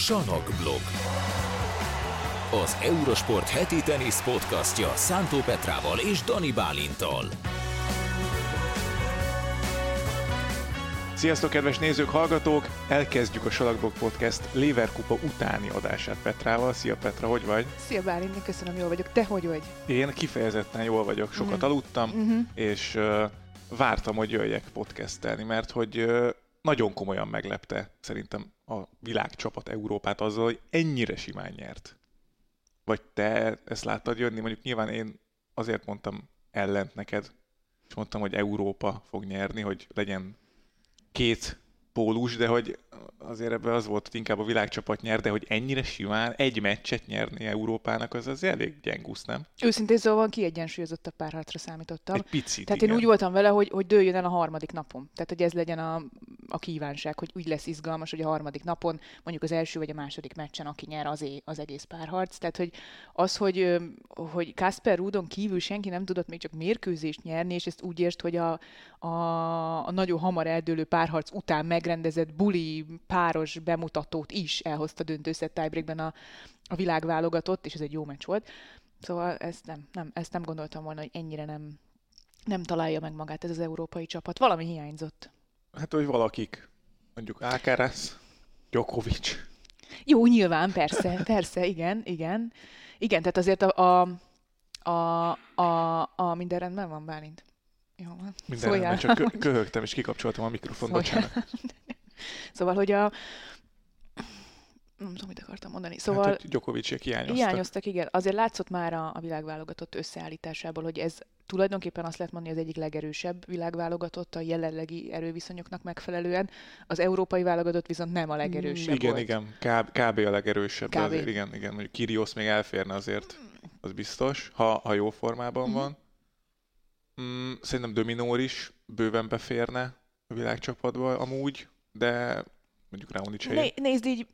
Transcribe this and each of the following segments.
Sanokblog. Az Eurosport heti tenisz podcastja Szántó Petrával és Dani Bálintal. Sziasztok, kedves nézők, hallgatók! Elkezdjük a Salakblog Podcast Léverkupa utáni adását Petrával. Szia Petra, hogy vagy? Szia Bálint, köszönöm, jól vagyok. Te hogy vagy? Én kifejezetten jól vagyok, sokat mm. aludtam, mm-hmm. és uh, vártam, hogy jöjjek podcastelni, mert hogy uh, nagyon komolyan meglepte szerintem a világcsapat Európát azzal, hogy ennyire simán nyert. Vagy te ezt láttad jönni? Mondjuk nyilván én azért mondtam ellent neked, és mondtam, hogy Európa fog nyerni, hogy legyen két pólus, de hogy azért ebben az volt, hogy inkább a világcsapat nyer, de hogy ennyire simán egy meccset nyerni Európának, az az elég gyengusz, nem? Őszintén szóval kiegyensúlyozott a párharcra számítottam. Egy picit, Tehát igen. én úgy voltam vele, hogy, hogy dőljön el a harmadik napon. Tehát, hogy ez legyen a, a kívánság, hogy úgy lesz izgalmas, hogy a harmadik napon, mondjuk az első vagy a második meccsen, aki nyer, az, az egész párharc. Tehát, hogy az, hogy, hogy Kasper Rudon kívül senki nem tudott még csak mérkőzést nyerni, és ezt úgy érst, hogy a, a, a nagyon hamar eldőlő párharc után megrendezett buli páros bemutatót is elhozta döntőszett tiebreakben a, a világválogatott, és ez egy jó meccs volt. Szóval ezt nem, nem, ezt nem gondoltam volna, hogy ennyire nem, nem találja meg magát ez az európai csapat. Valami hiányzott. Hát, hogy valakik, mondjuk Alcaraz, Djokovic. Jó, nyilván, persze, persze, igen, igen. Igen, tehát azért a, a, a, a, a minden rendben van, Bálint. Jó, minden rendben, csak köhögtem és kikapcsoltam a mikrofont, bocsánat. Szóval, hogy a... Nem tudom, mit akartam mondani. Szóval... Hát, hogy Djokovicék hiányoztak. Hiányoztak, igen. Azért látszott már a, a világválogatott összeállításából, hogy ez tulajdonképpen azt lehet mondani, az egyik legerősebb világválogatott a jelenlegi erőviszonyoknak megfelelően. Az európai válogatott viszont nem a legerősebb Igen, volt. igen, kb, kb. a legerősebb. Kb. Azért, igen, igen, mondjuk Kyrgios még elférne azért, az biztos, ha, ha jó formában mm-hmm. van. Mm, szerintem Dominor is bőven beférne a világcsapatba amúgy de mondjuk Raonic né- Nézd így,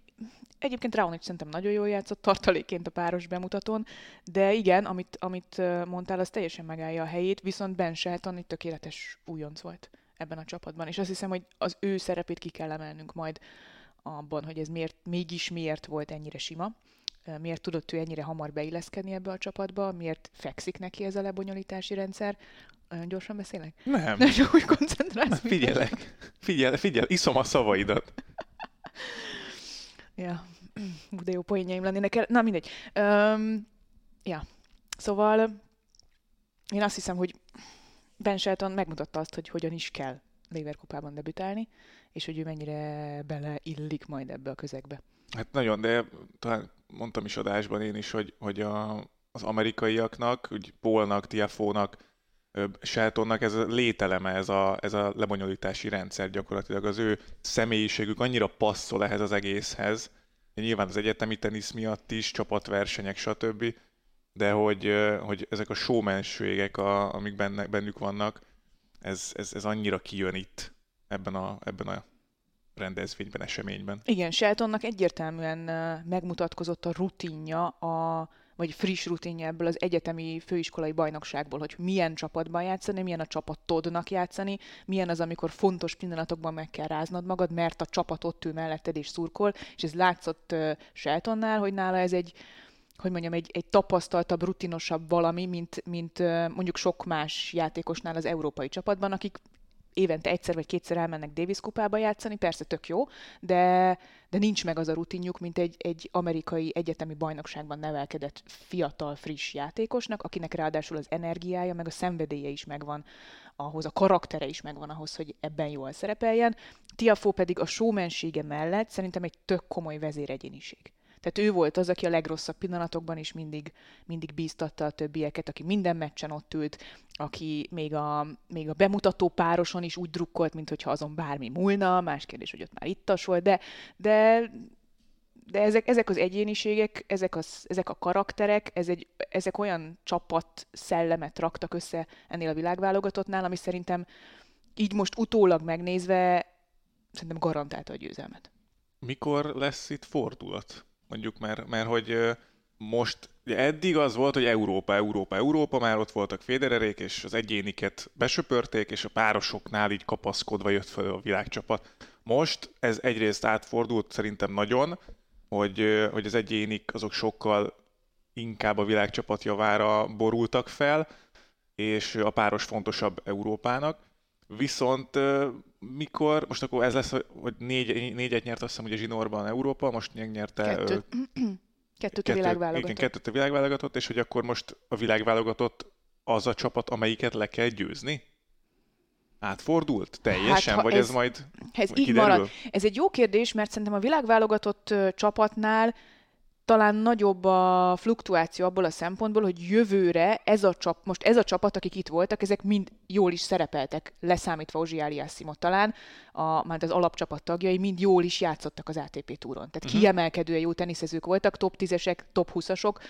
Egyébként Raonic szerintem nagyon jól játszott tartaléként a páros bemutatón, de igen, amit, amit mondtál, az teljesen megállja a helyét, viszont Ben Shelton itt tökéletes újonc volt ebben a csapatban, és azt hiszem, hogy az ő szerepét ki kell emelnünk majd abban, hogy ez miért, mégis miért volt ennyire sima, miért tudott ő ennyire hamar beilleszkedni ebbe a csapatba, miért fekszik neki ez a lebonyolítási rendszer, olyan gyorsan beszélek? Nem. Nem csak úgy koncentrálsz. Figyelek. Figyel, figyel, iszom a szavaidat. ja, de jó poénjaim lennének. Na mindegy. Um, ja, szóval én azt hiszem, hogy Ben Shelton megmutatta azt, hogy hogyan is kell Leverkupában debütálni, és hogy ő mennyire beleillik majd ebbe a közegbe. Hát nagyon, de talán mondtam is adásban én is, hogy, hogy a, az amerikaiaknak, úgy Polnak, Tiafónak Sheltonnak ez a lételeme, ez a, ez a lebonyolítási rendszer gyakorlatilag. Az ő személyiségük annyira passzol ehhez az egészhez, nyilván az egyetemi tenisz miatt is, csapatversenyek, stb., de hogy, hogy ezek a showmanségek, amik benne, bennük vannak, ez, ez, ez annyira kijön itt ebben a, ebben a rendezvényben, eseményben. Igen, Sheltonnak egyértelműen megmutatkozott a rutinja a vagy friss rutinja ebből az egyetemi főiskolai bajnokságból, hogy milyen csapatban játszani, milyen a csapatodnak játszani, milyen az, amikor fontos pillanatokban meg kell ráznod magad, mert a csapat ott ül melletted és szurkol, és ez látszott uh, Sheltonnál, hogy nála ez egy hogy mondjam, egy, egy tapasztaltabb, rutinosabb valami, mint, mint mondjuk sok más játékosnál az európai csapatban, akik évente egyszer vagy kétszer elmennek Davis kupába játszani, persze tök jó, de, de nincs meg az a rutinjuk, mint egy, egy amerikai egyetemi bajnokságban nevelkedett fiatal, friss játékosnak, akinek ráadásul az energiája, meg a szenvedélye is megvan ahhoz, a karaktere is megvan ahhoz, hogy ebben jól szerepeljen. Tiafó pedig a showmansége mellett szerintem egy tök komoly vezéregyéniség. Tehát ő volt az, aki a legrosszabb pillanatokban is mindig, mindig bíztatta a többieket, aki minden meccsen ott ült, aki még a, még a bemutató pároson is úgy drukkolt, mintha azon bármi múlna, más kérdés, hogy ott már ittas volt, de, de de ezek, ezek az egyéniségek, ezek, az, ezek a karakterek, ez egy, ezek olyan csapat szellemet raktak össze ennél a világválogatottnál, ami szerintem így most utólag megnézve szerintem garantálta a győzelmet. Mikor lesz itt fordulat? Mondjuk, mert, mert hogy most ugye eddig az volt, hogy Európa, Európa, Európa, már ott voltak Federerék, és az egyéniket besöpörték, és a párosoknál így kapaszkodva jött fel a világcsapat. Most ez egyrészt átfordult szerintem nagyon, hogy, hogy az egyénik azok sokkal inkább a világcsapat javára borultak fel, és a páros fontosabb Európának. Viszont mikor, most akkor ez lesz, hogy négy, négyet nyert azt hiszem, hogy a Zsinórban Európa, most nyerte... Kettőt. Kettőt a világválogatott. Igen, kettőt a világválogatott, és hogy akkor most a világválogatott az a csapat, amelyiket le kell győzni? Átfordult teljesen, hát, vagy ez, ez majd ez így marad. Ez egy jó kérdés, mert szerintem a világválogatott csapatnál talán nagyobb a fluktuáció abból a szempontból, hogy jövőre ez a csap, most ez a csapat, akik itt voltak, ezek mind jól is szerepeltek, leszámítva Ozsi Aliassimot talán, a, már az alapcsapat tagjai mind jól is játszottak az ATP túron. Tehát uh-huh. kiemelkedően jó teniszezők voltak, top 10-esek, top 20-asok, uh,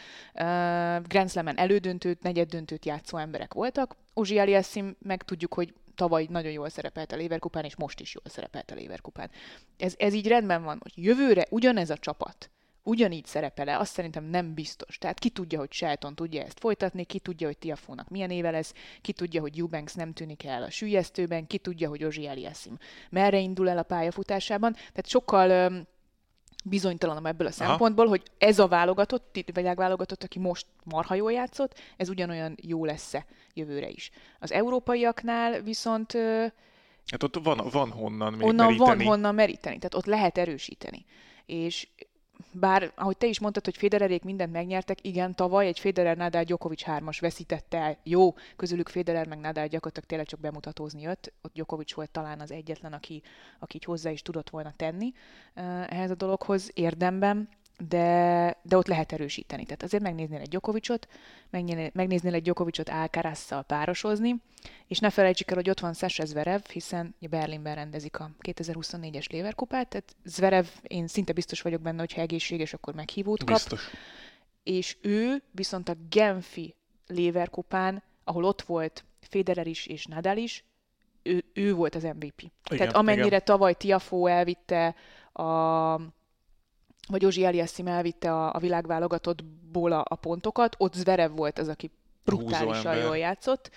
Grand Slam-en elődöntőt, negyeddöntőt játszó emberek voltak. Ozsi Aliassim meg tudjuk, hogy tavaly nagyon jól szerepelt a Léverkupán, és most is jól szerepelt a Léverkupán. Ez, ez így rendben van, hogy jövőre ugyanez a csapat, ugyanígy szerepele, azt szerintem nem biztos. Tehát ki tudja, hogy Shelton tudja ezt folytatni, ki tudja, hogy Tiafónak milyen éve lesz, ki tudja, hogy Eubanks nem tűnik el a sülyeztőben, ki tudja, hogy Ozsi Eliassim merre indul el a pályafutásában. Tehát sokkal um, bizonytalanom ebből a Aha. szempontból, hogy ez a válogatott, világválogatott, aki most marha jól játszott, ez ugyanolyan jó lesz-e jövőre is. Az európaiaknál viszont Hát ott van, van honnan még onnan meríteni. van honnan meríteni, tehát ott lehet erősíteni. És bár, ahogy te is mondtad, hogy Federerék mindent megnyertek, igen, tavaly egy Federer Nadal Djokovic hármas veszítette el. Jó, közülük Federer meg Nadal gyakorlatilag tényleg csak bemutatózni jött. Ott Djokovic volt talán az egyetlen, aki, aki hozzá is tudott volna tenni uh, ehhez a dologhoz érdemben de, de ott lehet erősíteni. Tehát azért megnéznél egy Gyokovicsot, megnéznél egy Gyokovicsot Alcarazzal párosozni, és ne felejtsük el, hogy ott van Sasha Zverev, hiszen Berlinben rendezik a 2024-es Léverkupát, tehát Zverev, én szinte biztos vagyok benne, hogy ha egészséges, akkor meghívót kap. Biztos. És ő viszont a Genfi Léverkupán, ahol ott volt Federer is és Nadal is, ő, ő volt az MVP. Igen, Tehát amennyire igen. tavaly Tiafó elvitte a vagy Ozsi Eliassim elvitte a, a világválogatottból a, a pontokat, ott Zverev volt az, aki brutálisan jól játszott.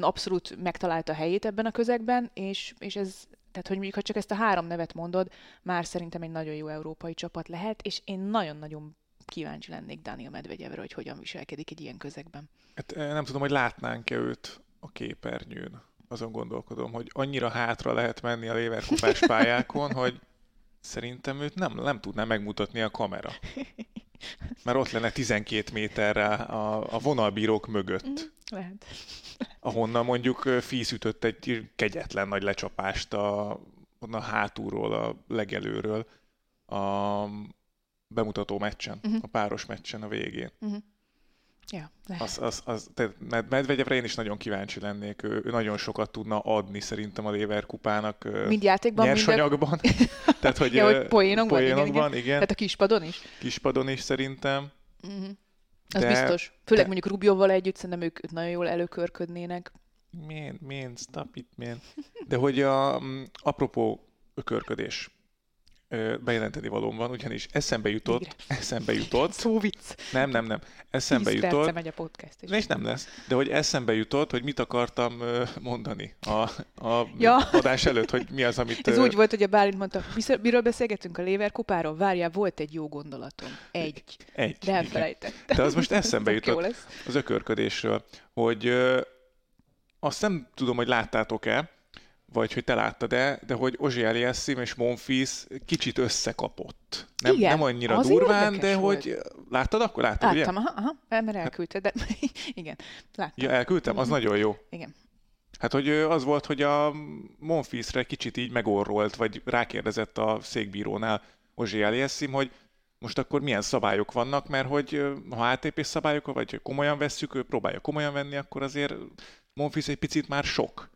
Abszolút megtalálta a helyét ebben a közegben, és, és ez, tehát hogy mondjuk, ha csak ezt a három nevet mondod, már szerintem egy nagyon jó európai csapat lehet, és én nagyon-nagyon kíváncsi lennék Daniel Medvegyevre, hogy hogyan viselkedik egy ilyen közegben. Hát nem tudom, hogy látnánk-e őt a képernyőn. Azon gondolkodom, hogy annyira hátra lehet menni a Léverkupás pályákon, hogy Szerintem őt nem, nem tudná megmutatni a kamera. Mert ott lenne 12 méterre a, a vonalbírók mögött. Mm, lehet. Ahonnan mondjuk Fíz ütött egy kegyetlen nagy lecsapást a, a hátulról, a legelőről a bemutató meccsen, uh-huh. a páros meccsen a végén. Uh-huh. Ja, Az, az, az, Medvegyevre én is nagyon kíváncsi lennék. Ő, ő nagyon sokat tudna adni szerintem a Léverkupának. Mind játékban, nyersanyagban. Mind a... Tehát, hogy, ja, hogy poénokban, poénokban igen, igen. igen. Tehát a kispadon is? Kispadon is szerintem. Uh-huh. Az de, biztos. Főleg de... mondjuk Rubioval együtt szerintem ők nagyon jól előkörködnének. Mén, mén, stop it, mén. De hogy a, apropó ökörködés, bejelenteni valóm van, ugyanis eszembe jutott, Végre. eszembe jutott. Szó vicc. Nem, nem, nem. Eszembe Tíz jutott. megy a podcast. És nem lesz. De hogy eszembe jutott, hogy mit akartam mondani a, a ja. adás előtt, hogy mi az, amit... Ez úgy volt, hogy a Bálint mondta, miről beszélgetünk a Léver kupáról? Várjál, volt egy jó gondolatom. Egy. Egy. De elfelejtettem. De az most eszembe jutott az ökörködésről, hogy azt nem tudom, hogy láttátok-e, vagy hogy te láttad-e, de hogy Ozsi Eliassim és Monfils kicsit összekapott. Nem, Igen, nem annyira durván, de volt. hogy láttad akkor? Láttad, Láttam, ugye? aha, aha, mert elküldted, de igen, láttam. Ja, elküldtem, az mm-hmm. nagyon jó. Igen. Hát, hogy az volt, hogy a Monfilsre kicsit így megorrolt, vagy rákérdezett a székbírónál Ozsi Eliassim, hogy most akkor milyen szabályok vannak, mert hogy ha ATP szabályok, vagy komolyan vesszük, ő próbálja komolyan venni, akkor azért Monfils egy picit már sok.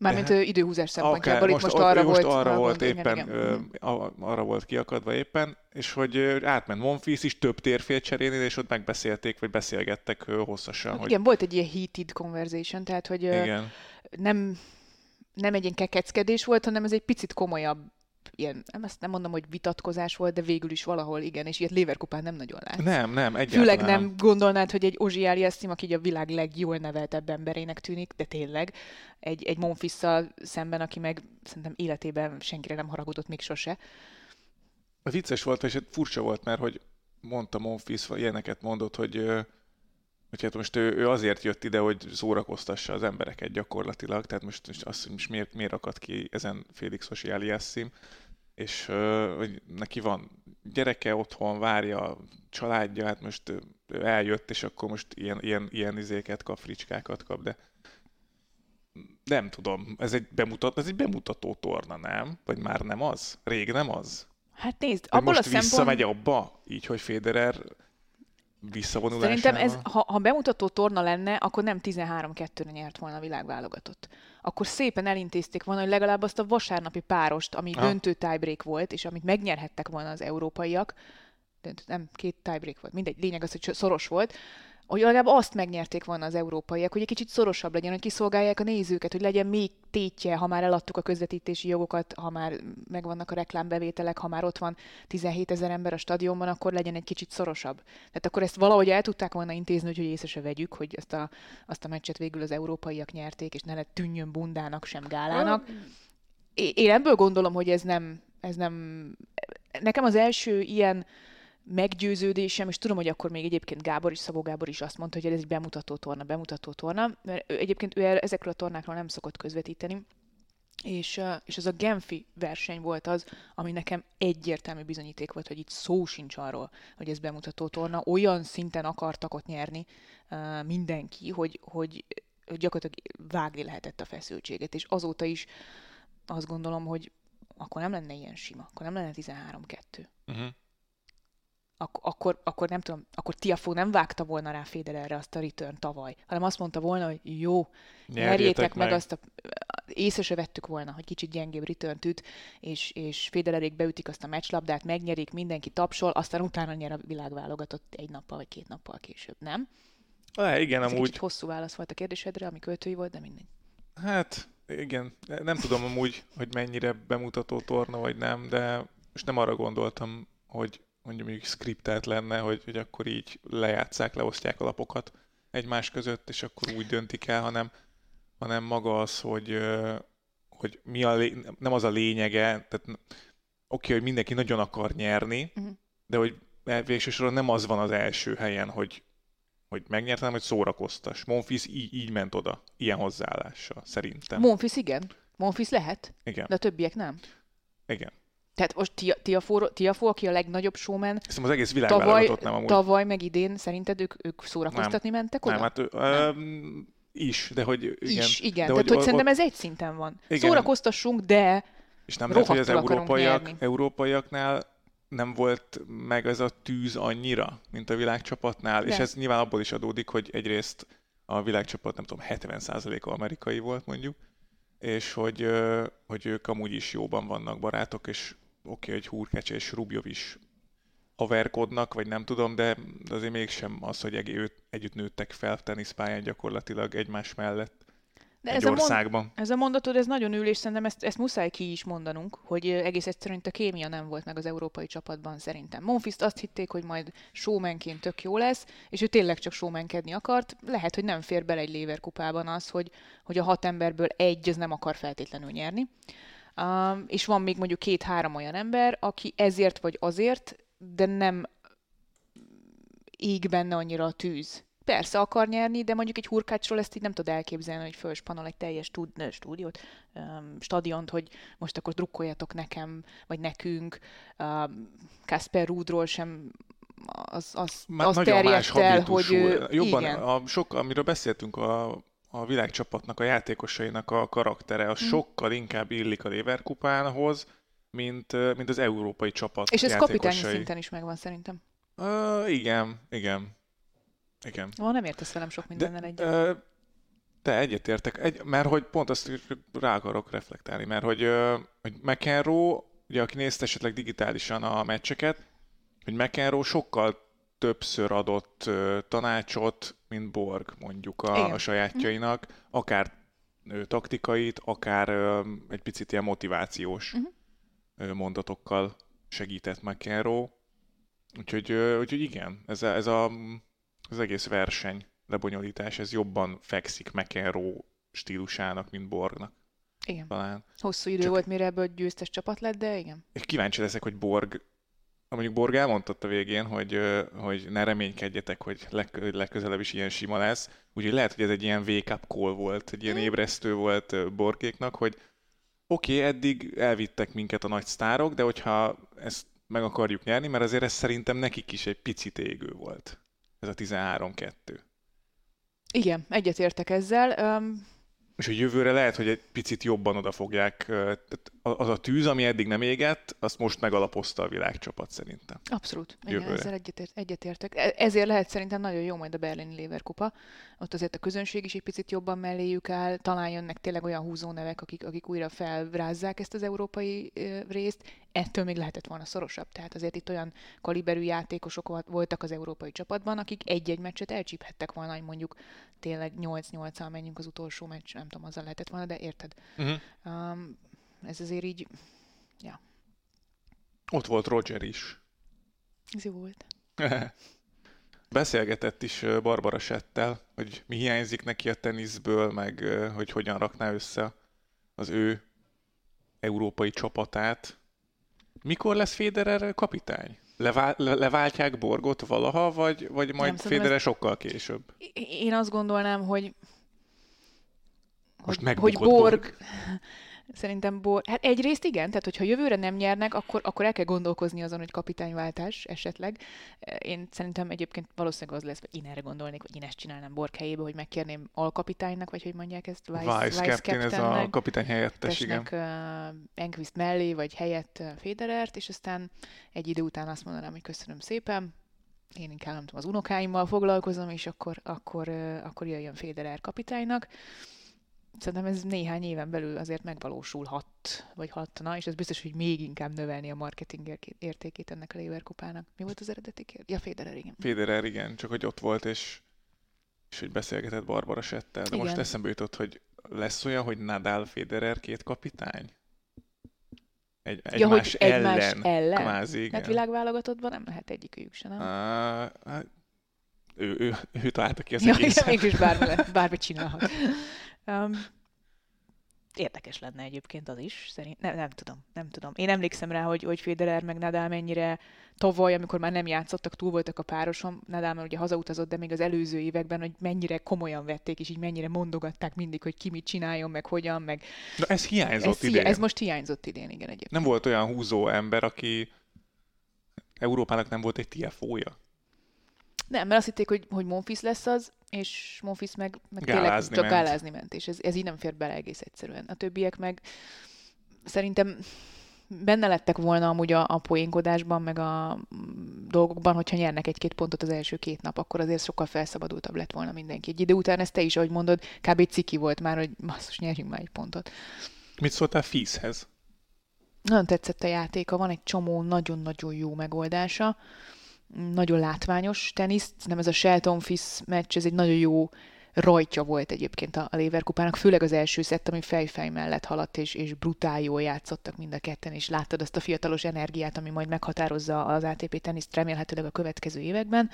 Mármint De, időhúzás szempontjából, itt most, most arra most volt. arra volt éppen, igen, igen. Ö, arra volt kiakadva éppen, és hogy átment Monfils is több térfél cserélni, és ott megbeszélték, vagy beszélgettek hosszasan. Hát hogy... Igen, volt egy ilyen heated conversation, tehát hogy igen. nem, nem egy ilyen kekeckedés volt, hanem ez egy picit komolyabb ilyen, nem, ezt nem mondom, hogy vitatkozás volt, de végül is valahol igen, és ilyet Léverkupán nem nagyon lát. Nem, nem, egyáltalán Főleg nem gondolnád, hogy egy Ozsi Aliassim, aki a világ legjól neveltebb emberének tűnik, de tényleg, egy, egy Monfisszal szemben, aki meg szerintem életében senkire nem haragudott még sose. vicces volt, és furcsa volt, mert hogy mondta Monfils, ilyeneket mondott, hogy hogy hát most ő, ő, azért jött ide, hogy szórakoztassa az embereket gyakorlatilag, tehát most, most azt, hogy most miért, miért akad ki ezen Félix Aliassim, és hogy neki van gyereke otthon, várja a családja, hát most ő eljött, és akkor most ilyen, ilyen, ilyen izéket kap, fricskákat kap, de nem tudom, ez egy, bemutat, ez egy bemutató torna, nem? Vagy már nem az? Rég nem az? Hát nézd, abból most a szempont... visszamegy abba, így, hogy Federer visszavonulásával? Szerintem ez, ha, ha bemutató torna lenne, akkor nem 13-2-re nyert volna a világválogatott. Akkor szépen elintézték volna, hogy legalább azt a vasárnapi párost, ami ha. döntő tiebreak volt, és amit megnyerhettek volna az európaiak, nem, két tiebreak volt, mindegy, lényeg az, hogy szoros volt, hogy legalább azt megnyerték volna az európaiak, hogy egy kicsit szorosabb legyen, hogy kiszolgálják a nézőket, hogy legyen még tétje, ha már eladtuk a közvetítési jogokat, ha már megvannak a reklámbevételek, ha már ott van 17 ezer ember a stadionban, akkor legyen egy kicsit szorosabb. Tehát akkor ezt valahogy el tudták volna intézni, hogy észre se vegyük, hogy ezt a, azt a meccset végül az európaiak nyerték, és ne lett tűnjön bundának sem gálának. Én ebből gondolom, hogy ez nem, ez nem... Nekem az első ilyen meggyőződésem, és tudom, hogy akkor még egyébként Gábor is, Szabó Gábor is azt mondta, hogy ez egy bemutató torna, bemutató torna, mert egyébként ő ezekről a tornákról nem szokott közvetíteni, és, és az a Genfi verseny volt az, ami nekem egyértelmű bizonyíték volt, hogy itt szó sincs arról, hogy ez bemutató torna. Olyan szinten akartak ott nyerni uh, mindenki, hogy, hogy gyakorlatilag vágni lehetett a feszültséget, és azóta is azt gondolom, hogy akkor nem lenne ilyen sima, akkor nem lenne 13-2. Uh-huh ak- akkor, akkor nem tudom, akkor Tiafó nem vágta volna rá Federerre azt a return tavaly, hanem azt mondta volna, hogy jó, nyerjétek meg, meg azt a... Észre se vettük volna, hogy kicsit gyengébb return üt, és, és Federerék beütik azt a meccslabdát, megnyerik, mindenki tapsol, aztán utána nyer a világválogatott egy nappal vagy két nappal később, nem? É, igen, Ez amúgy... Egy hosszú válasz volt a kérdésedre, ami költői volt, de mindegy. Hát, igen, nem tudom amúgy, hogy mennyire bemutató torna, vagy nem, de most nem arra gondoltam, hogy mondjuk mondjuk skriptelt lenne, hogy, hogy akkor így lejátszák, leosztják a lapokat egymás között, és akkor úgy döntik el, hanem, hanem maga az, hogy, hogy mi a lé... nem az a lényege, tehát oké, okay, hogy mindenki nagyon akar nyerni, uh-huh. de hogy végső soron nem az van az első helyen, hogy, hogy megnyertem, hogy szórakoztas. Monfils így, így ment oda, ilyen hozzáállással, szerintem. Monfils igen. Monfils lehet, igen. de a többiek nem. Igen. Tehát most Tiafó, Tiafó, aki a legnagyobb showman, Hiszem az egész világ tavaly, nem amúgy. Tavaly meg idén szerinted ők, ők szórakoztatni nem. mentek oda? Nem, hát nem. is, de hogy igen. Is, igen. De Tehát, hogy, hogy szerintem ez egy szinten van. Igen. Szórakoztassunk, de És nem lehet, hogy az európaiak, európaiaknál nem volt meg ez a tűz annyira, mint a világcsapatnál, de. és ez nyilván abból is adódik, hogy egyrészt a világcsapat, nem tudom, 70%-a amerikai volt mondjuk, és hogy, hogy ők amúgy is jóban vannak barátok, és oké, hogy Hurkecse és Rubjov is haverkodnak, vagy nem tudom, de azért mégsem az, hogy egy, együtt nőttek fel teniszpályán gyakorlatilag egymás mellett. De egy ez országban. A mond, ez a mondatod, ez nagyon ül, és szerintem ezt, ezt muszáj ki is mondanunk, hogy egész egyszerűen a kémia nem volt meg az európai csapatban szerintem. Monfist azt hitték, hogy majd showmanként tök jó lesz, és ő tényleg csak showmankedni akart. Lehet, hogy nem fér bele egy léverkupában az, hogy, hogy a hat emberből egy az nem akar feltétlenül nyerni. Um, és van még mondjuk két-három olyan ember, aki ezért vagy azért, de nem ég benne annyira a tűz. Persze akar nyerni, de mondjuk egy hurkácsról ezt így nem tud elképzelni, hogy fölspanol egy teljes stúd, stúdiót, um, stadiont, hogy most akkor drukkoljatok nekem, vagy nekünk. Kasper um, Rudról sem az, az, az terjedt el, hogy... Jobban, igen. A, sok, amiről beszéltünk a a világcsapatnak, a játékosainak a karaktere, az mm. sokkal inkább illik a Leverkupánhoz, mint, mint az európai csapat És ez kapitányi szinten is megvan szerintem. Uh, igen, igen. Igen. Ó, nem értesz velem sok mindennel egyet. Uh, de egyetértek, egy, mert hogy pont azt rá akarok reflektálni, mert hogy, uh, hogy McEnroe, ugye aki nézte esetleg digitálisan a meccseket, hogy McEnroe sokkal többször adott uh, tanácsot, mint Borg mondjuk a, a sajátjainak, akár uh, taktikait, akár uh, egy picit ilyen motivációs uh-huh. mondatokkal segített McEnroe. Úgyhogy, uh, úgyhogy igen, ez, a, ez a, az egész verseny lebonyolítás, ez jobban fekszik McEnroe stílusának, mint Borgnak. Igen. Talán. Hosszú idő Csak... volt, mire ebből győztes csapat lett, de igen. Kíváncsi leszek, hogy Borg mondjuk Borg elmondott a végén, hogy, hogy ne reménykedjetek, hogy leg, legközelebb is ilyen sima lesz. Úgyhogy lehet, hogy ez egy ilyen wake-up call volt, egy ilyen mm. ébresztő volt Borkéknak, hogy oké, okay, eddig elvittek minket a nagy sztárok, de hogyha ezt meg akarjuk nyerni, mert azért ez szerintem nekik is egy picit égő volt. Ez a 13-2. Igen, egyetértek ezzel. Um, és hogy jövőre lehet, hogy egy picit jobban odafogják, az a tűz, ami eddig nem égett, azt most megalapozta a világcsapat szerintem. Abszolút. Igen, jövőre. ezzel egyetért, egyetértek. E, ezért lehet szerintem nagyon jó majd a berlini Leverkupa. Ott azért a közönség is egy picit jobban melléjük áll, talán jönnek tényleg olyan húzónevek, akik, akik újra felrázzák ezt az európai részt. Ettől még lehetett volna szorosabb. Tehát azért itt olyan kaliberű játékosok voltak az európai csapatban, akik egy-egy meccset elcsíphettek volna, hogy mondjuk tényleg 8-8-al menjünk az utolsó meccs, nem tudom, azzal lehetett volna, de érted? Uh-huh. Um, ez azért így, ja. Ott volt Roger is. Ez jó volt. Beszélgetett is Barbara Settel, hogy mi hiányzik neki a teniszből, meg hogy hogyan rakná össze az ő európai csapatát. Mikor lesz Federer kapitány? Levál, leváltják Borgot valaha, vagy, vagy majd Federer ez... sokkal később? Én azt gondolnám, hogy most hogy, hogy Borg, Borg Szerintem Bor... Hát egyrészt igen, tehát hogyha jövőre nem nyernek, akkor, akkor el kell gondolkozni azon, hogy kapitányváltás esetleg. Én szerintem egyébként valószínűleg az lesz, hogy én erre gondolnék, hogy én ezt csinálnám Borg helyébe, hogy megkérném alkapitánynak, vagy hogy mondják ezt, Vice, Vice, Vice captain, ez a kapitány helyettes, igen. Uh, Enquist mellé, vagy helyett uh, Federert, és aztán egy idő után azt mondanám, hogy köszönöm szépen, én inkább nem tudom, az unokáimmal foglalkozom, és akkor, akkor, uh, akkor jöjjön Federer kapitánynak szerintem ez néhány éven belül azért megvalósulhat, vagy hatna, és ez biztos, hogy még inkább növelni a marketing értékét ennek a Leverkupának. Mi volt az eredeti kérdés? Ja, Federer, igen. Federer, igen, csak hogy ott volt, és, és hogy beszélgetett Barbara Settel. De igen. most eszembe jutott, hogy lesz olyan, hogy Nadal Federer két kapitány? Egy, egy ja, hogy ellen, egymás ellen? Kvázi, igen. Mert világválogatottban nem lehet egyikőjük se, nem? Uh, hát, ő, ő, ő találta ki az ja, egészet. Igen, mégis bármi, bármi csinálhat. Um, érdekes lenne egyébként az is, szerint, nem, nem tudom, nem tudom. Én emlékszem rá, hogy, hogy Federer meg Nadal mennyire tavaly, amikor már nem játszottak, túl voltak a pároson, Nadal már ugye hazautazott, de még az előző években, hogy mennyire komolyan vették, és így mennyire mondogatták mindig, hogy ki mit csináljon, meg hogyan, meg... Na ez hiányzott ez, idén. Ez most hiányzott idén, igen egyébként. Nem volt olyan húzó ember, aki Európának nem volt egy TFO-ja? Nem, mert azt hitték, hogy, hogy Monfils lesz az, és Monfils meg, meg tényleg csak ment. gálázni ment, és ez, ez így nem fér bele egész egyszerűen. A többiek meg szerintem benne lettek volna amúgy a, a poénkodásban, meg a dolgokban, hogyha nyernek egy-két pontot az első két nap, akkor azért sokkal felszabadultabb lett volna mindenki. Egy idő után ez te is, ahogy mondod, kb. ciki volt már, hogy basszus, nyerjünk már egy pontot. Mit szóltál Fízhez? Nagyon tetszett a játéka, van egy csomó nagyon-nagyon jó megoldása nagyon látványos teniszt, nem ez a Shelton Fis meccs, ez egy nagyon jó rajtja volt egyébként a, Lever kupának, főleg az első szett, ami fejfej mellett haladt, és, és brutál jól játszottak mind a ketten, és láttad azt a fiatalos energiát, ami majd meghatározza az ATP teniszt remélhetőleg a következő években.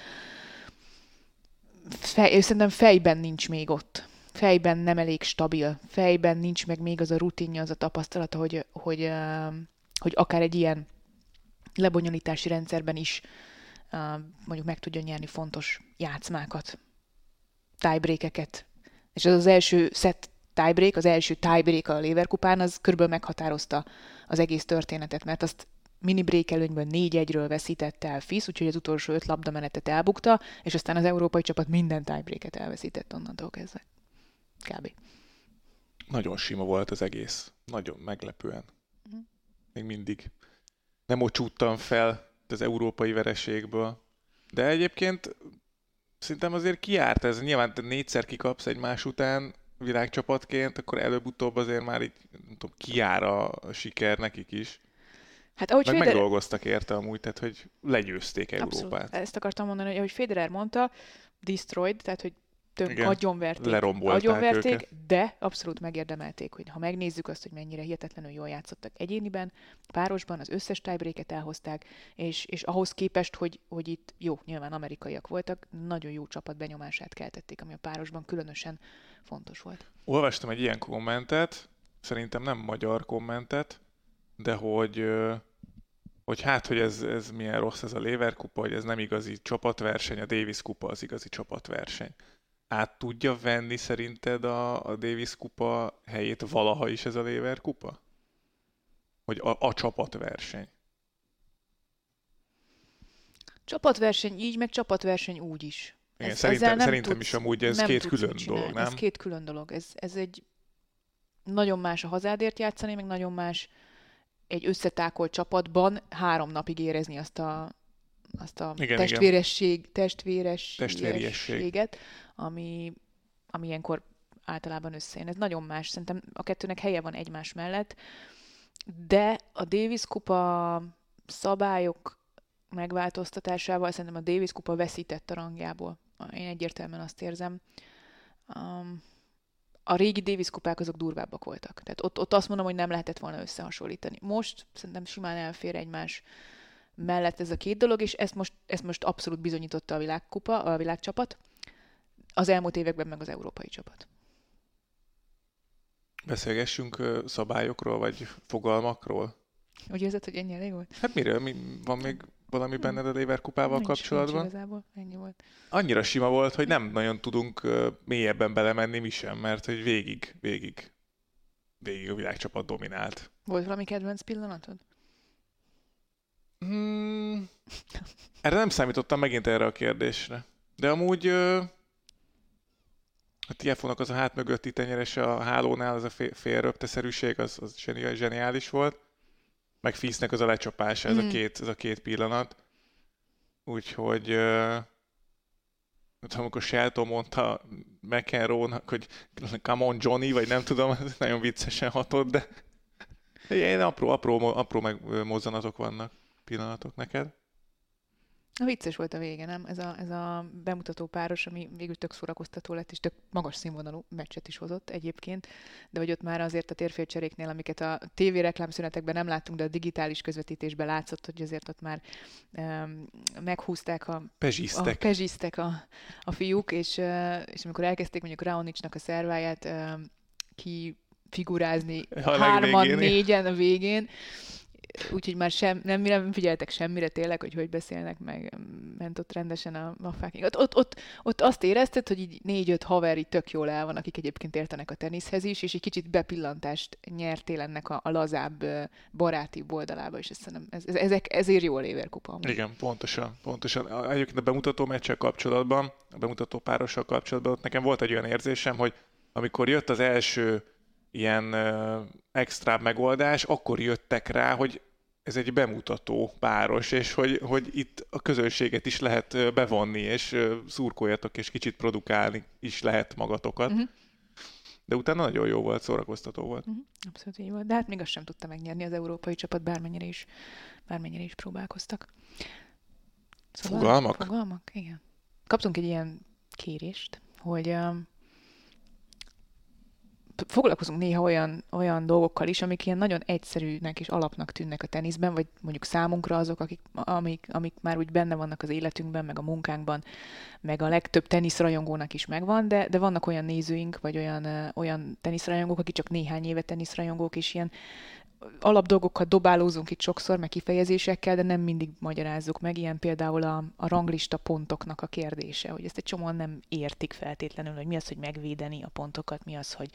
Fej, szerintem fejben nincs még ott. Fejben nem elég stabil. Fejben nincs meg még az a rutinja, az a tapasztalata, hogy, hogy, hogy akár egy ilyen lebonyolítási rendszerben is mondjuk meg tudjon nyerni fontos játszmákat, tiebreakeket. És az az első set tiebreak, az első tiebreak a Leverkupán, az körülbelül meghatározta az egész történetet, mert azt mini break előnyben 4-1-ről veszítette el FIS, úgyhogy az utolsó öt labdamenetet elbukta, és aztán az európai csapat minden tiebreaket elveszített onnantól kezdve. Kb. Nagyon sima volt az egész. Nagyon meglepően. Uh-huh. Még mindig nem ocsúttam fel az európai vereségből. De egyébként szerintem azért kiárt ez. Nyilván te négyszer kikapsz egymás után világcsapatként, akkor előbb-utóbb azért már így nem tudom, kiár a siker nekik is. Hát ahogy Meg Federer... megdolgoztak érte amúgy, tehát hogy legyőzték Európát. Abszolút. Ezt akartam mondani, hogy ahogy Federer mondta, destroyed, tehát hogy tök agyonverték, agyonverték őket. de abszolút megérdemelték, hogy ha megnézzük azt, hogy mennyire hihetetlenül jól játszottak egyéniben, párosban az összes tiebreaket elhozták, és, és ahhoz képest, hogy, hogy itt jó, nyilván amerikaiak voltak, nagyon jó csapat benyomását keltették, ami a párosban különösen fontos volt. Olvastam egy ilyen kommentet, szerintem nem magyar kommentet, de hogy hogy hát, hogy ez, ez milyen rossz ez a Lever kupa, hogy ez nem igazi csapatverseny, a Davis kupa az igazi csapatverseny. Át tudja venni szerinted a, a Davis kupa helyét valaha is ez a Lever kupa? Hogy a, a csapatverseny. Csapatverseny így, meg csapatverseny úgy is. Igen, ez, szerintem, szerintem tudsz, is amúgy ez két külön dolog, nem? Ez két külön dolog. Ez, ez egy nagyon más a hazádért játszani, meg nagyon más egy összetákolt csapatban három napig érezni azt a, azt a igen, testvéresség, igen. testvéresség, ami, ami ilyenkor általában összejön. Ez nagyon más. Szerintem a kettőnek helye van egymás mellett, de a Davis kupa szabályok megváltoztatásával szerintem a Davis kupa veszített a rangjából. Én egyértelműen azt érzem. Um, a régi Davis kupák azok durvábbak voltak. Tehát ott, ott azt mondom, hogy nem lehetett volna összehasonlítani. Most szerintem simán elfér egymás mellett ez a két dolog, és ezt most, ezt most abszolút bizonyította a világkupa, a világcsapat, az elmúlt években meg az európai csapat. Beszélgessünk szabályokról, vagy fogalmakról? Úgy érzed, hogy ennyi elég volt? Hát miről? Mi, van még valami benned a Lever kupával nincs, kapcsolatban? Nincs igazából, ennyi volt. Annyira sima volt, hogy nem nagyon tudunk mélyebben belemenni mi sem, mert hogy végig, végig, végig a világcsapat dominált. Volt valami kedvenc pillanatod? Hmm, erre nem számítottam megint erre a kérdésre. De amúgy a TFO-nak az a hát mögötti tenyerese a hálónál, az a félröpteszerűség, az, az zseniális volt meg Fisznek az a lecsapása, ez, mm. a két, ez a két pillanat. Úgyhogy uh, amikor Shelton mondta McEnroe-nak, hogy come on Johnny, vagy nem tudom, ez nagyon viccesen hatott, de ilyen apró, apró, apró meg mozzanatok vannak, pillanatok neked. A vicces volt a vége, nem? Ez a, ez a bemutató páros, ami végül tök szórakoztató lett, és tök magas színvonalú meccset is hozott egyébként, de hogy ott már azért a térfélcseréknél, amiket a TV reklámszünetekben nem láttunk, de a digitális közvetítésben látszott, hogy azért ott már um, meghúzták a pezsisztek, a, pezsisztek a, a fiúk, és, uh, és amikor elkezdték mondjuk Raonicsnak a szerváját uh, ki figurázni hárman, négyen a végén, úgyhogy már sem, nem, nem figyeltek semmire tényleg, hogy hogy beszélnek meg, ment ott rendesen a, fucking. Ott, ott, ott, ott, azt érezted, hogy így négy-öt haver tök jól el van, akik egyébként értenek a teniszhez is, és egy kicsit bepillantást nyertél ennek a, a lazább, baráti oldalába, és ezt ez, ez, ezek, ezért jó a Léver kupa. Igen, pontosan, pontosan. Egyébként a bemutató meccsel kapcsolatban, a bemutató párossal kapcsolatban, ott nekem volt egy olyan érzésem, hogy amikor jött az első ilyen extra megoldás, akkor jöttek rá, hogy ez egy bemutató páros, és hogy, hogy itt a közönséget is lehet bevonni, és szurkoljatok, és kicsit produkálni is lehet magatokat. Uh-huh. De utána nagyon jó volt, szórakoztató volt. Uh-huh. Abszolút így volt. De hát még azt sem tudta megnyerni az európai csapat, bármennyire is, bármennyire is próbálkoztak. Szóval, fogalmak? Fogalmak, igen. Kaptunk egy ilyen kérést, hogy um, foglalkozunk néha olyan, olyan dolgokkal is, amik ilyen nagyon egyszerűnek és alapnak tűnnek a teniszben, vagy mondjuk számunkra azok, akik, amik, amik már úgy benne vannak az életünkben, meg a munkánkban, meg a legtöbb teniszrajongónak is megvan, de, de vannak olyan nézőink, vagy olyan, olyan teniszrajongók, akik csak néhány éve teniszrajongók, és ilyen alapdolgokat dobálózunk itt sokszor, meg kifejezésekkel, de nem mindig magyarázzuk meg. Ilyen például a, a ranglista pontoknak a kérdése, hogy ezt egy csomóan nem értik feltétlenül, hogy mi az, hogy megvédeni a pontokat, mi az, hogy,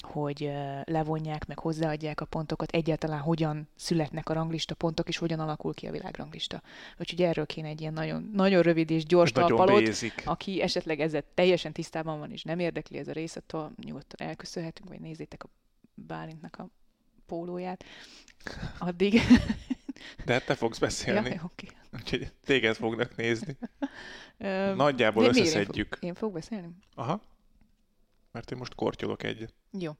hogy levonják, meg hozzáadják a pontokat, egyáltalán hogyan születnek a ranglista pontok, és hogyan alakul ki a világranglista. Úgyhogy erről kéne egy ilyen nagyon, nagyon rövid és gyors talpalot, aki esetleg ezzel teljesen tisztában van, és nem érdekli ez a rész, attól nyugodtan elköszönhetünk, vagy nézzétek a Bálintnak a pólóját. Addig... De hát te fogsz beszélni. Ja, oké. Okay. Úgyhogy téged fognak nézni. Nagyjából összeszedjük. Én, fog, én fog beszélni? Aha. Mert én most kortyolok egyet. Jó.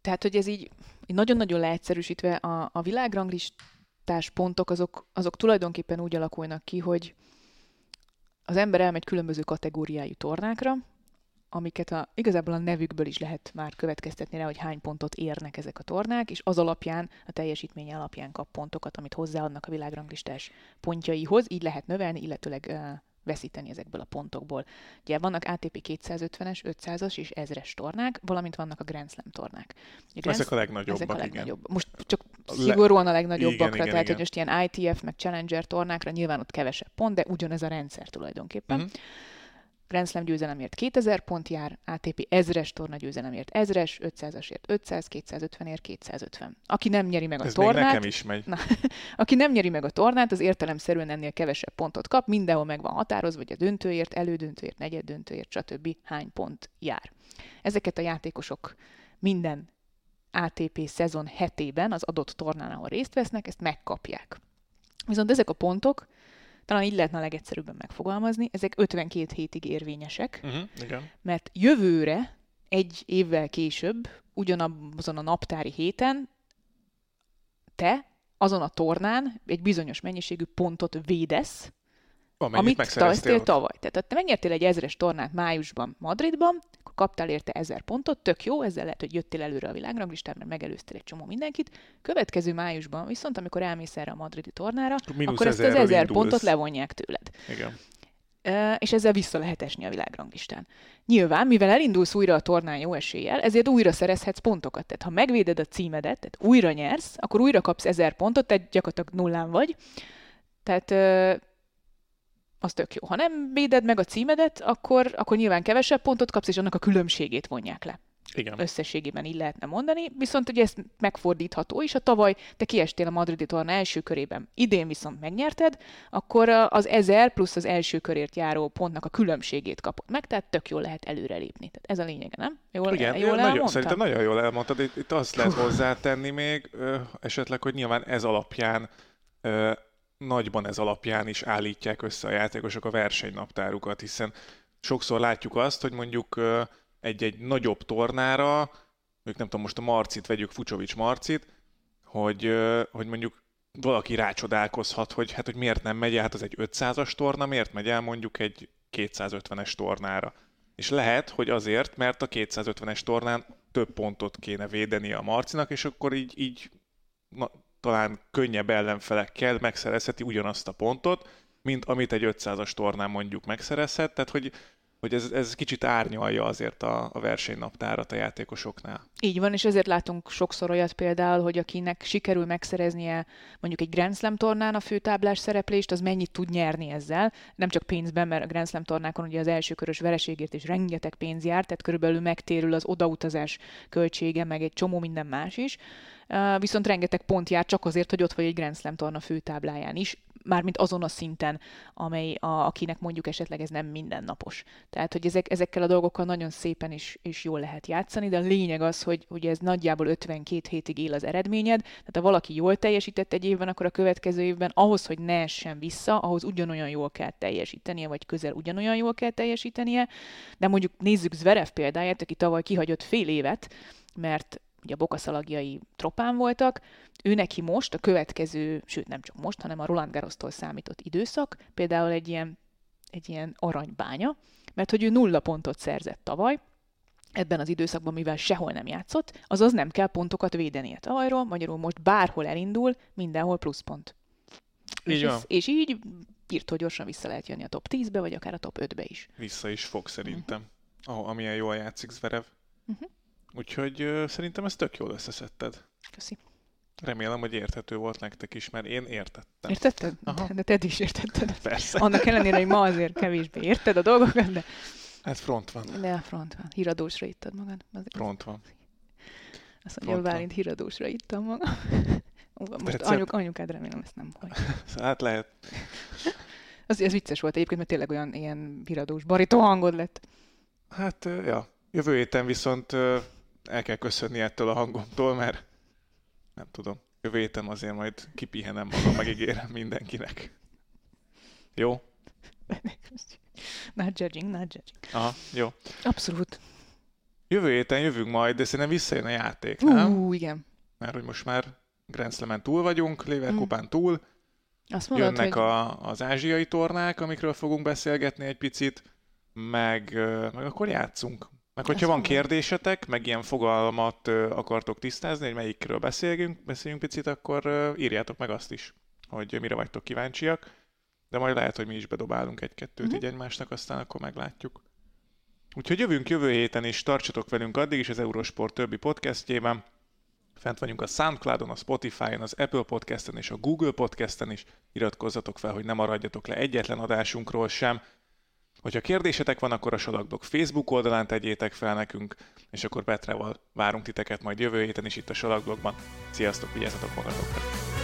Tehát, hogy ez így, így nagyon-nagyon leegyszerűsítve a, a világranglistás pontok azok, azok tulajdonképpen úgy alakulnak ki, hogy az ember elmegy különböző kategóriájú tornákra, amiket a, igazából a nevükből is lehet már következtetni rá, hogy hány pontot érnek ezek a tornák, és az alapján, a teljesítmény alapján kap pontokat, amit hozzáadnak a világranglistás pontjaihoz, így lehet növelni, illetőleg uh, veszíteni ezekből a pontokból. Ugye vannak ATP 250-es, 500-as és 1000-es tornák, valamint vannak a Grand Slam tornák. A Grand... Ezek a legnagyobbak, ezek a legnagyobb. Igen. Most csak szigorúan a legnagyobbakra, igen, igen, tehát igen. hogy most ilyen ITF meg Challenger tornákra nyilván ott kevesebb pont, de ugyanez a rendszer tulajdonképpen. Uh-huh. Grand Slam győzelemért 2000 pont jár, ATP 1000-es torna győzelemért 1000-es, 500-asért 500, 250-ért 250. Aki nem nyeri meg a Ez tornát... nekem is megy. Na, aki nem nyeri meg a tornát, az értelemszerűen ennél kevesebb pontot kap, mindenhol meg van határozva, vagy a döntőért, elődöntőért, negyed döntőért, stb. hány pont jár. Ezeket a játékosok minden ATP szezon hetében az adott tornán, ahol részt vesznek, ezt megkapják. Viszont ezek a pontok talán így lehetne a legegyszerűbben megfogalmazni, ezek 52 hétig érvényesek, uh-huh, igen. mert jövőre, egy évvel később, ugyanazon a naptári héten te azon a tornán egy bizonyos mennyiségű pontot védesz, Amennyit amit te tavaly. Tehát te megnyertél egy ezres tornát májusban Madridban, kaptál érte 1000 pontot, tök jó, ezzel lehet, hogy jöttél előre a világranglistán, mert megelőztél egy csomó mindenkit. Következő májusban viszont, amikor elmész erre a madridi tornára, Minusz akkor ezt az 1000 pontot levonják tőled. Igen. És ezzel vissza lehet esni a világranglistán. Nyilván, mivel elindulsz újra a tornán jó eséllyel, ezért újra szerezhetsz pontokat. Tehát ha megvéded a címedet, tehát újra nyersz, akkor újra kapsz 1000 pontot, tehát gyakorlatilag nullán vagy. Tehát az tök jó. Ha nem véded meg a címedet, akkor, akkor nyilván kevesebb pontot kapsz, és annak a különbségét vonják le. Igen. Összességében így lehetne mondani, viszont ugye ez megfordítható is. A tavaly te kiestél a madridi torna első körében, idén viszont megnyerted, akkor az 1000 plusz az első körért járó pontnak a különbségét kapod meg, tehát tök jól lehet előrelépni. Tehát ez a lényege, nem? Jól, Igen, jól nagyon, szerintem nagyon jól elmondtad. Itt, itt azt lehet hozzátenni még ö, esetleg, hogy nyilván ez alapján ö, nagyban ez alapján is állítják össze a játékosok a versenynaptárukat, hiszen sokszor látjuk azt, hogy mondjuk egy-egy nagyobb tornára, ők nem tudom, most a Marcit vegyük, Fucsovics Marcit, hogy, hogy mondjuk valaki rácsodálkozhat, hogy hát hogy miért nem megy el, hát az egy 500-as torna, miért megy el mondjuk egy 250-es tornára. És lehet, hogy azért, mert a 250-es tornán több pontot kéne védeni a Marcinak, és akkor így, így na, talán könnyebb ellenfelekkel megszerezheti ugyanazt a pontot, mint amit egy 500-as tornán mondjuk megszerezhet, tehát hogy hogy ez, ez kicsit árnyalja azért a, a versenynaptárat a játékosoknál. Így van, és ezért látunk sokszor olyat például, hogy akinek sikerül megszereznie mondjuk egy Grand Slam tornán a főtáblás szereplést, az mennyit tud nyerni ezzel. Nem csak pénzben, mert a Grand Slam tornákon ugye az első körös vereségért is rengeteg pénz jár, tehát körülbelül megtérül az odautazás költsége, meg egy csomó minden más is. Viszont rengeteg pont jár csak azért, hogy ott vagy egy Grand Slam torna főtábláján is mármint azon a szinten, amely a, akinek mondjuk esetleg ez nem mindennapos. Tehát, hogy ezek, ezekkel a dolgokkal nagyon szépen is, is jól lehet játszani, de a lényeg az, hogy, hogy ez nagyjából 52 hétig él az eredményed, tehát ha valaki jól teljesített egy évben, akkor a következő évben ahhoz, hogy ne essen vissza, ahhoz ugyanolyan jól kell teljesítenie, vagy közel ugyanolyan jól kell teljesítenie, de mondjuk nézzük Zverev példáját, aki tavaly kihagyott fél évet, mert ugye a bokaszalagjai tropán voltak, ő neki most a következő, sőt nem csak most, hanem a Roland Garrosztól számított időszak, például egy ilyen, egy ilyen aranybánya, mert hogy ő nulla pontot szerzett tavaly, ebben az időszakban, mivel sehol nem játszott, azaz nem kell pontokat védenie tavalyról, magyarul most bárhol elindul, mindenhol pluszpont. Így és, ez, és így írtó gyorsan vissza lehet jönni a top 10-be, vagy akár a top 5-be is. Vissza is fog szerintem, uh-huh. oh, amilyen jól játszik Zverev. Uh-huh. Úgyhogy uh, szerintem ezt tök jól összeszedted. Köszi. Remélem, hogy érthető volt nektek is, mert én értettem. Értetted? Aha. De te is értetted. Persze. Annak ellenére, hogy ma azért kevésbé érted a dolgokat, de... Hát front van. De front van. Híradósra ittad magad. Azért front van. Azt mondja, hogy Bálint híradósra ittam magam. Most anyuk, anyukád remélem ezt nem hogy. Hát lehet. Az, ez vicces volt egyébként, mert tényleg olyan ilyen híradós barító hangod lett. Hát, ja. Jövő héten viszont el kell köszönni ettől a hangomtól, mert nem tudom. Jövő héten azért majd kipihenem magam, megígérem mindenkinek. Jó? Not judging, not judging. Aha, jó. Abszolút. Jövő héten jövünk majd, de szerintem visszajön a játék, nem? Ú, igen. Mert hogy most már Grand Slam-en túl vagyunk, Leverkusen mm. túl. Azt mondod, Jönnek hogy... a, az ázsiai tornák, amikről fogunk beszélgetni egy picit, meg, meg akkor játszunk. Meg hogyha van kérdésetek, meg ilyen fogalmat akartok tisztázni, hogy melyikről beszéljünk, beszéljünk picit, akkor írjátok meg azt is, hogy mire vagytok kíváncsiak. de majd lehet, hogy mi is bedobálunk egy-kettőt uh-huh. így egymásnak, aztán akkor meglátjuk. Úgyhogy jövünk jövő héten, és tartsatok velünk addig is az Eurosport többi podcastjében. Fent vagyunk a Soundcloudon, a Spotify-on, az Apple Podcast-en és a Google Podcast-en is. Iratkozzatok fel, hogy ne maradjatok le egyetlen adásunkról sem. Hogyha kérdésetek van, akkor a Salakblog Facebook oldalán tegyétek fel nekünk, és akkor Petrával várunk titeket majd jövő héten is itt a Salakblogban. Sziasztok, vigyázzatok magatokra!